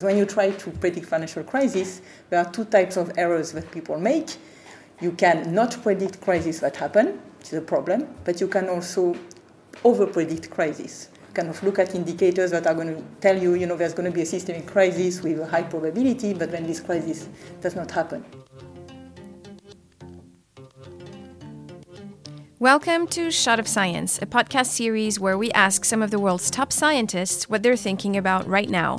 When you try to predict financial crisis, there are two types of errors that people make. You can not predict crises that happen, which is a problem, but you can also over-predict crisis. Kind of look at indicators that are going to tell you, you know, there's going to be a systemic crisis with a high probability, but then this crisis does not happen. Welcome to Shot of Science, a podcast series where we ask some of the world's top scientists what they're thinking about right now.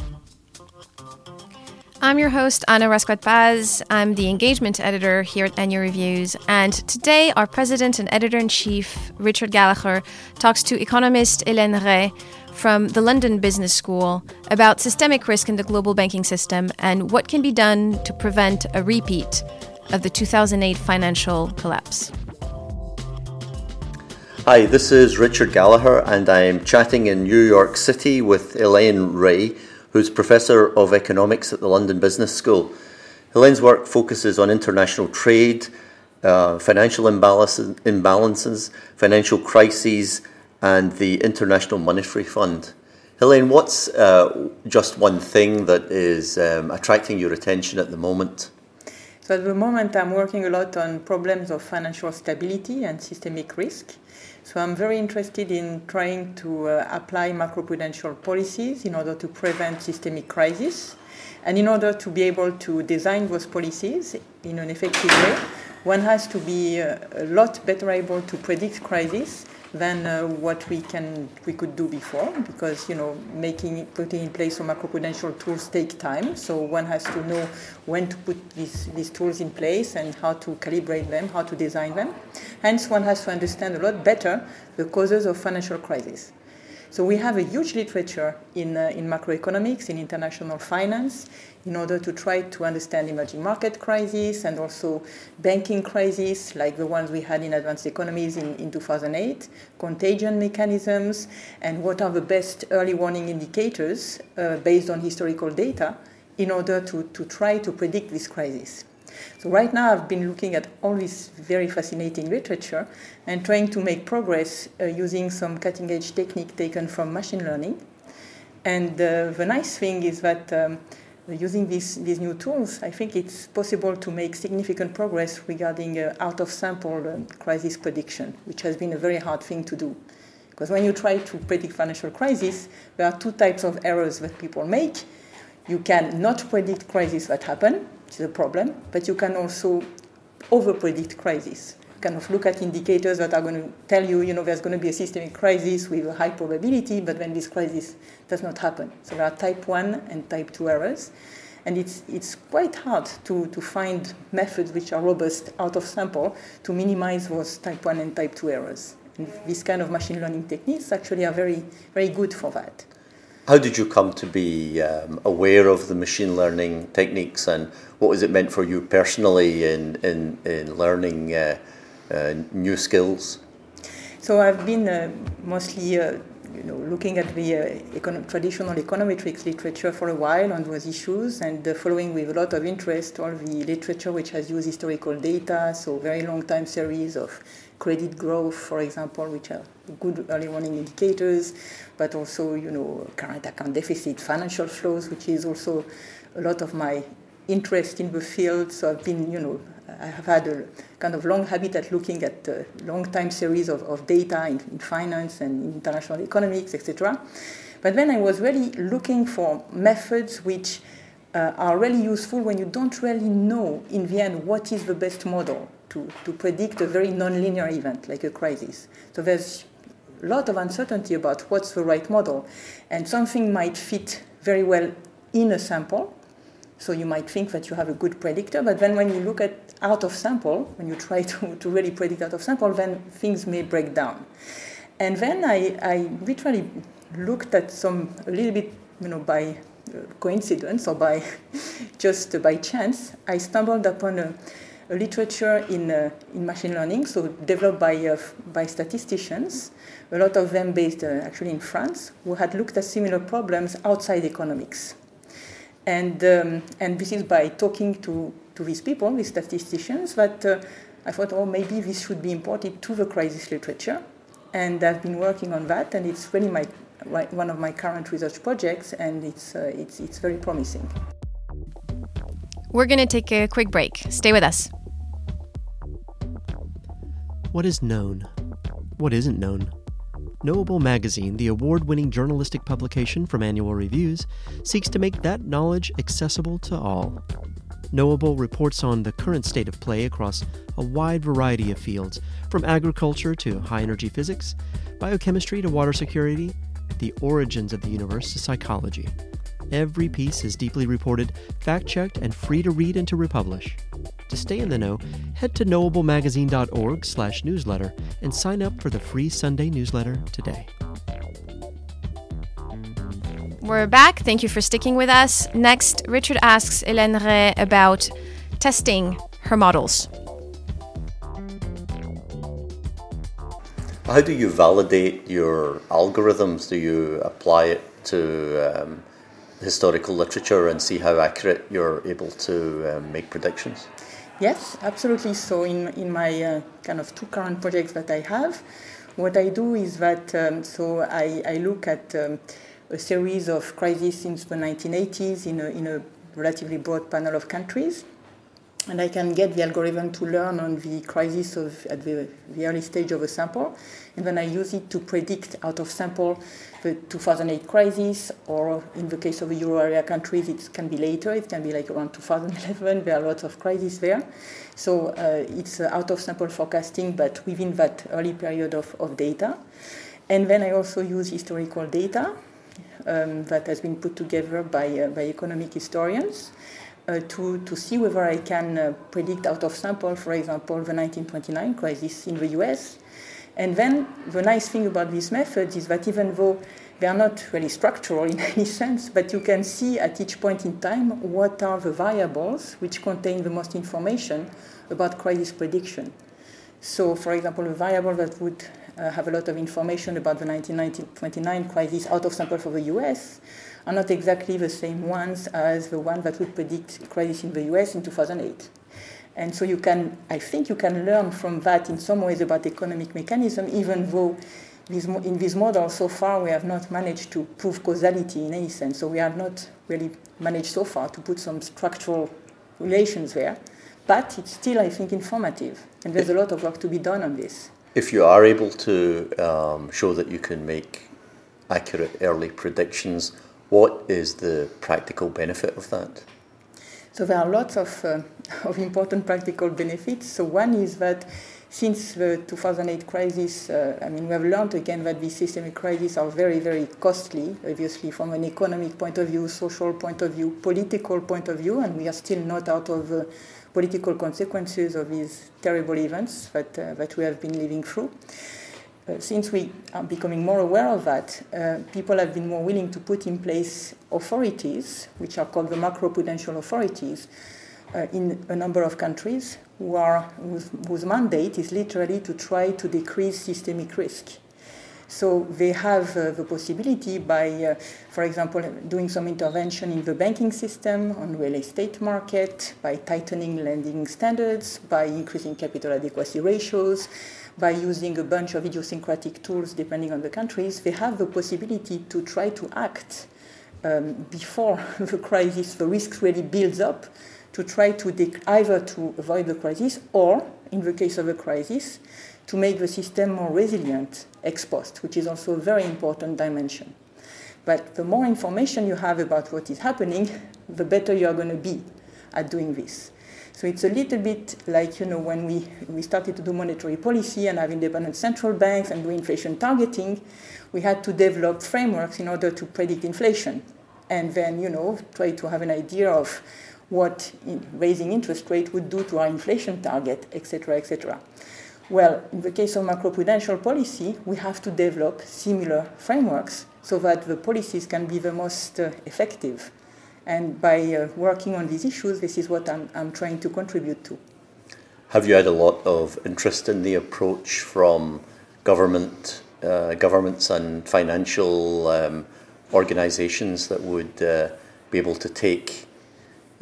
I'm your host, Anna Rasquat Paz. I'm the engagement editor here at Annual Reviews. And today, our president and editor in chief, Richard Gallagher, talks to economist Hélène Rey from the London Business School about systemic risk in the global banking system and what can be done to prevent a repeat of the 2008 financial collapse. Hi, this is Richard Gallagher, and I'm chatting in New York City with Hélène Rey who's Professor of Economics at the London Business School. Hélène's work focuses on international trade, uh, financial imbalances, imbalances, financial crises, and the International Monetary Fund. Hélène, what's uh, just one thing that is um, attracting your attention at the moment? So, at the moment, I'm working a lot on problems of financial stability and systemic risk. So I'm very interested in trying to uh, apply macroprudential policies in order to prevent systemic crisis. And in order to be able to design those policies in an effective way, one has to be uh, a lot better able to predict crisis than uh, what we can we could do before because you know making putting in place some macroprudential tools take time. So one has to know when to put these, these tools in place and how to calibrate them how to design them. Hence one has to understand a lot better the causes of financial crisis so we have a huge literature in, uh, in macroeconomics, in international finance, in order to try to understand emerging market crises and also banking crises like the ones we had in advanced economies in, in 2008, contagion mechanisms, and what are the best early warning indicators uh, based on historical data in order to, to try to predict this crisis. So right now I've been looking at all this very fascinating literature and trying to make progress uh, using some cutting edge technique taken from machine learning. And uh, the nice thing is that um, using these, these new tools, I think it's possible to make significant progress regarding uh, out of sample uh, crisis prediction, which has been a very hard thing to do. Because when you try to predict financial crisis, there are two types of errors that people make. You can not predict crises that happen, which is a problem, but you can also over-predict crises. Kind of look at indicators that are going to tell you, you know, there's going to be a systemic crisis with a high probability, but then this crisis does not happen. So there are type 1 and type 2 errors. And it's, it's quite hard to, to find methods which are robust out of sample to minimize those type 1 and type 2 errors. And these kind of machine learning techniques actually are very, very good for that. How did you come to be um, aware of the machine learning techniques and what was it meant for you personally in, in, in learning uh, uh, new skills? So I've been uh, mostly uh, you know, looking at the uh, traditional econometrics literature for a while on those issues and uh, following with a lot of interest all the literature which has used historical data, so very long time series of credit growth, for example, which are good early warning indicators, but also, you know, current account deficit, financial flows, which is also a lot of my interest in the field. So I've been, you know, I have had a kind of long habit at looking at long time series of, of data in, in finance and international economics, etc. But then I was really looking for methods which uh, are really useful when you don't really know in the end what is the best model to, to predict a very nonlinear event like a crisis. So there's a lot of uncertainty about what's the right model. And something might fit very well in a sample. So you might think that you have a good predictor, but then when you look at out of sample, when you try to, to really predict out of sample, then things may break down. And then I, I literally looked at some, a little bit, you know, by uh, coincidence or by just by chance, I stumbled upon a, a literature in, uh, in machine learning, so developed by, uh, by statisticians, a lot of them based uh, actually in France, who had looked at similar problems outside economics. And, um, and this is by talking to, to these people, these statisticians, that uh, I thought, oh, maybe this should be imported to the crisis literature. And I've been working on that, and it's really my, one of my current research projects, and it's, uh, it's, it's very promising. We're going to take a quick break. Stay with us. What is known? What isn't known? Knowable Magazine, the award winning journalistic publication from Annual Reviews, seeks to make that knowledge accessible to all. Knowable reports on the current state of play across a wide variety of fields, from agriculture to high energy physics, biochemistry to water security, the origins of the universe to psychology. Every piece is deeply reported, fact checked, and free to read and to republish. To stay in the know, head to knowablemagazine.org slash newsletter and sign up for the free Sunday newsletter today. We're back. Thank you for sticking with us. Next, Richard asks Hélène Rey about testing her models. How do you validate your algorithms? Do you apply it to um, historical literature and see how accurate you're able to um, make predictions? Yes, absolutely. So, in, in my uh, kind of two current projects that I have, what I do is that um, so I, I look at um, a series of crises since the 1980s in a, in a relatively broad panel of countries. And I can get the algorithm to learn on the crisis of, at the, the early stage of a sample. And then I use it to predict out of sample the 2008 crisis, or in the case of the euro area countries, it can be later. It can be like around 2011. There are lots of crises there. So uh, it's uh, out of sample forecasting, but within that early period of, of data. And then I also use historical data um, that has been put together by, uh, by economic historians. Uh, to, to see whether I can uh, predict out of sample, for example, the 1929 crisis in the US, and then the nice thing about these methods is that even though they are not really structural in any sense, but you can see at each point in time what are the variables which contain the most information about crisis prediction. So, for example, a variable that would uh, have a lot of information about the 1929 crisis out of sample for the US are not exactly the same ones as the one that would predict crisis in the US in 2008. And so you can, I think you can learn from that in some ways about economic mechanism, even though in this model so far we have not managed to prove causality in any sense. So we have not really managed so far to put some structural relations there. But it's still, I think, informative. And there's a lot of work to be done on this. If you are able to um, show that you can make accurate early predictions, what is the practical benefit of that? So there are lots of, uh, of important practical benefits. So one is that since the 2008 crisis, uh, I mean, we have learned again that these systemic crises are very, very costly, obviously, from an economic point of view, social point of view, political point of view, and we are still not out of the political consequences of these terrible events that, uh, that we have been living through. Uh, since we are becoming more aware of that, uh, people have been more willing to put in place authorities, which are called the macroprudential authorities, uh, in a number of countries who are, whose, whose, mandate is literally to try to decrease systemic risk. So they have uh, the possibility by, uh, for example, doing some intervention in the banking system, on real estate market, by tightening lending standards, by increasing capital adequacy ratios, by using a bunch of idiosyncratic tools depending on the countries, they have the possibility to try to act um, before the crisis, the risk really builds up, to try to dec- either to avoid the crisis or, in the case of a crisis, to make the system more resilient ex post, which is also a very important dimension. But the more information you have about what is happening, the better you are going to be at doing this. So it's a little bit like, you know, when we, we started to do monetary policy and have independent central banks and do inflation targeting, we had to develop frameworks in order to predict inflation. And then, you know, try to have an idea of what raising interest rate would do to our inflation target, etc., etc. Well, in the case of macroprudential policy, we have to develop similar frameworks so that the policies can be the most uh, effective. And by uh, working on these issues, this is what I'm, I'm trying to contribute to. Have you had a lot of interest in the approach from government, uh, governments and financial um, organisations that would uh, be able to take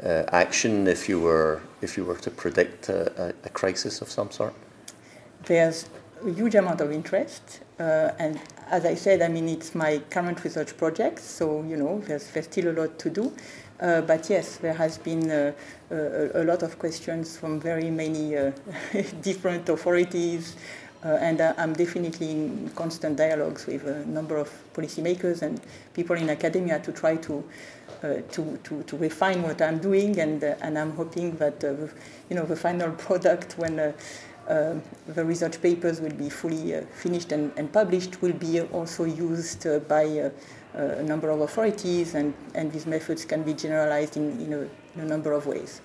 uh, action if you were if you were to predict a, a crisis of some sort? There's a huge amount of interest. Uh, and as I said, I mean, it's my current research project, so, you know, there's, there's still a lot to do. Uh, but yes, there has been uh, a, a, lot of questions from very many uh, different authorities, uh, and I'm definitely in constant dialogues with a number of policymakers and people in academia to try to uh, to, to, to, refine what I'm doing, and, uh, and I'm hoping that uh, you know the final product when uh, the research papers will be fully uh, finished and, and, published will be also used uh, by a number of authorities, and, and these methods can be generalized in, in, a, in a number of ways.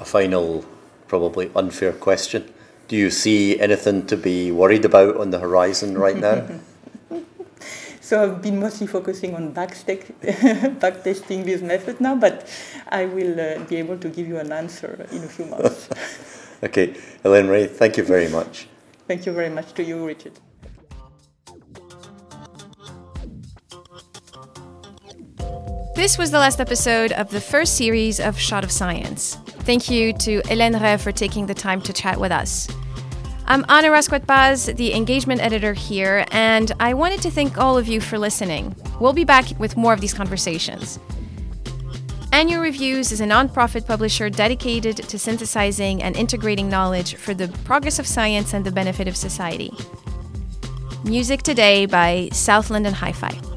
A final, probably unfair question. Do you see anything to be worried about on the horizon right now? So I've been mostly focusing on backtesting this method now, but I will uh, be able to give you an answer in a few months. okay, Hélène Rey, thank you very much. Thank you very much to you, Richard. This was the last episode of the first series of Shot of Science. Thank you to Hélène Rey for taking the time to chat with us. I'm Ana Rasquet-Paz, the engagement editor here, and I wanted to thank all of you for listening. We'll be back with more of these conversations. Annual Reviews is a nonprofit publisher dedicated to synthesizing and integrating knowledge for the progress of science and the benefit of society. Music today by South London Hi Fi.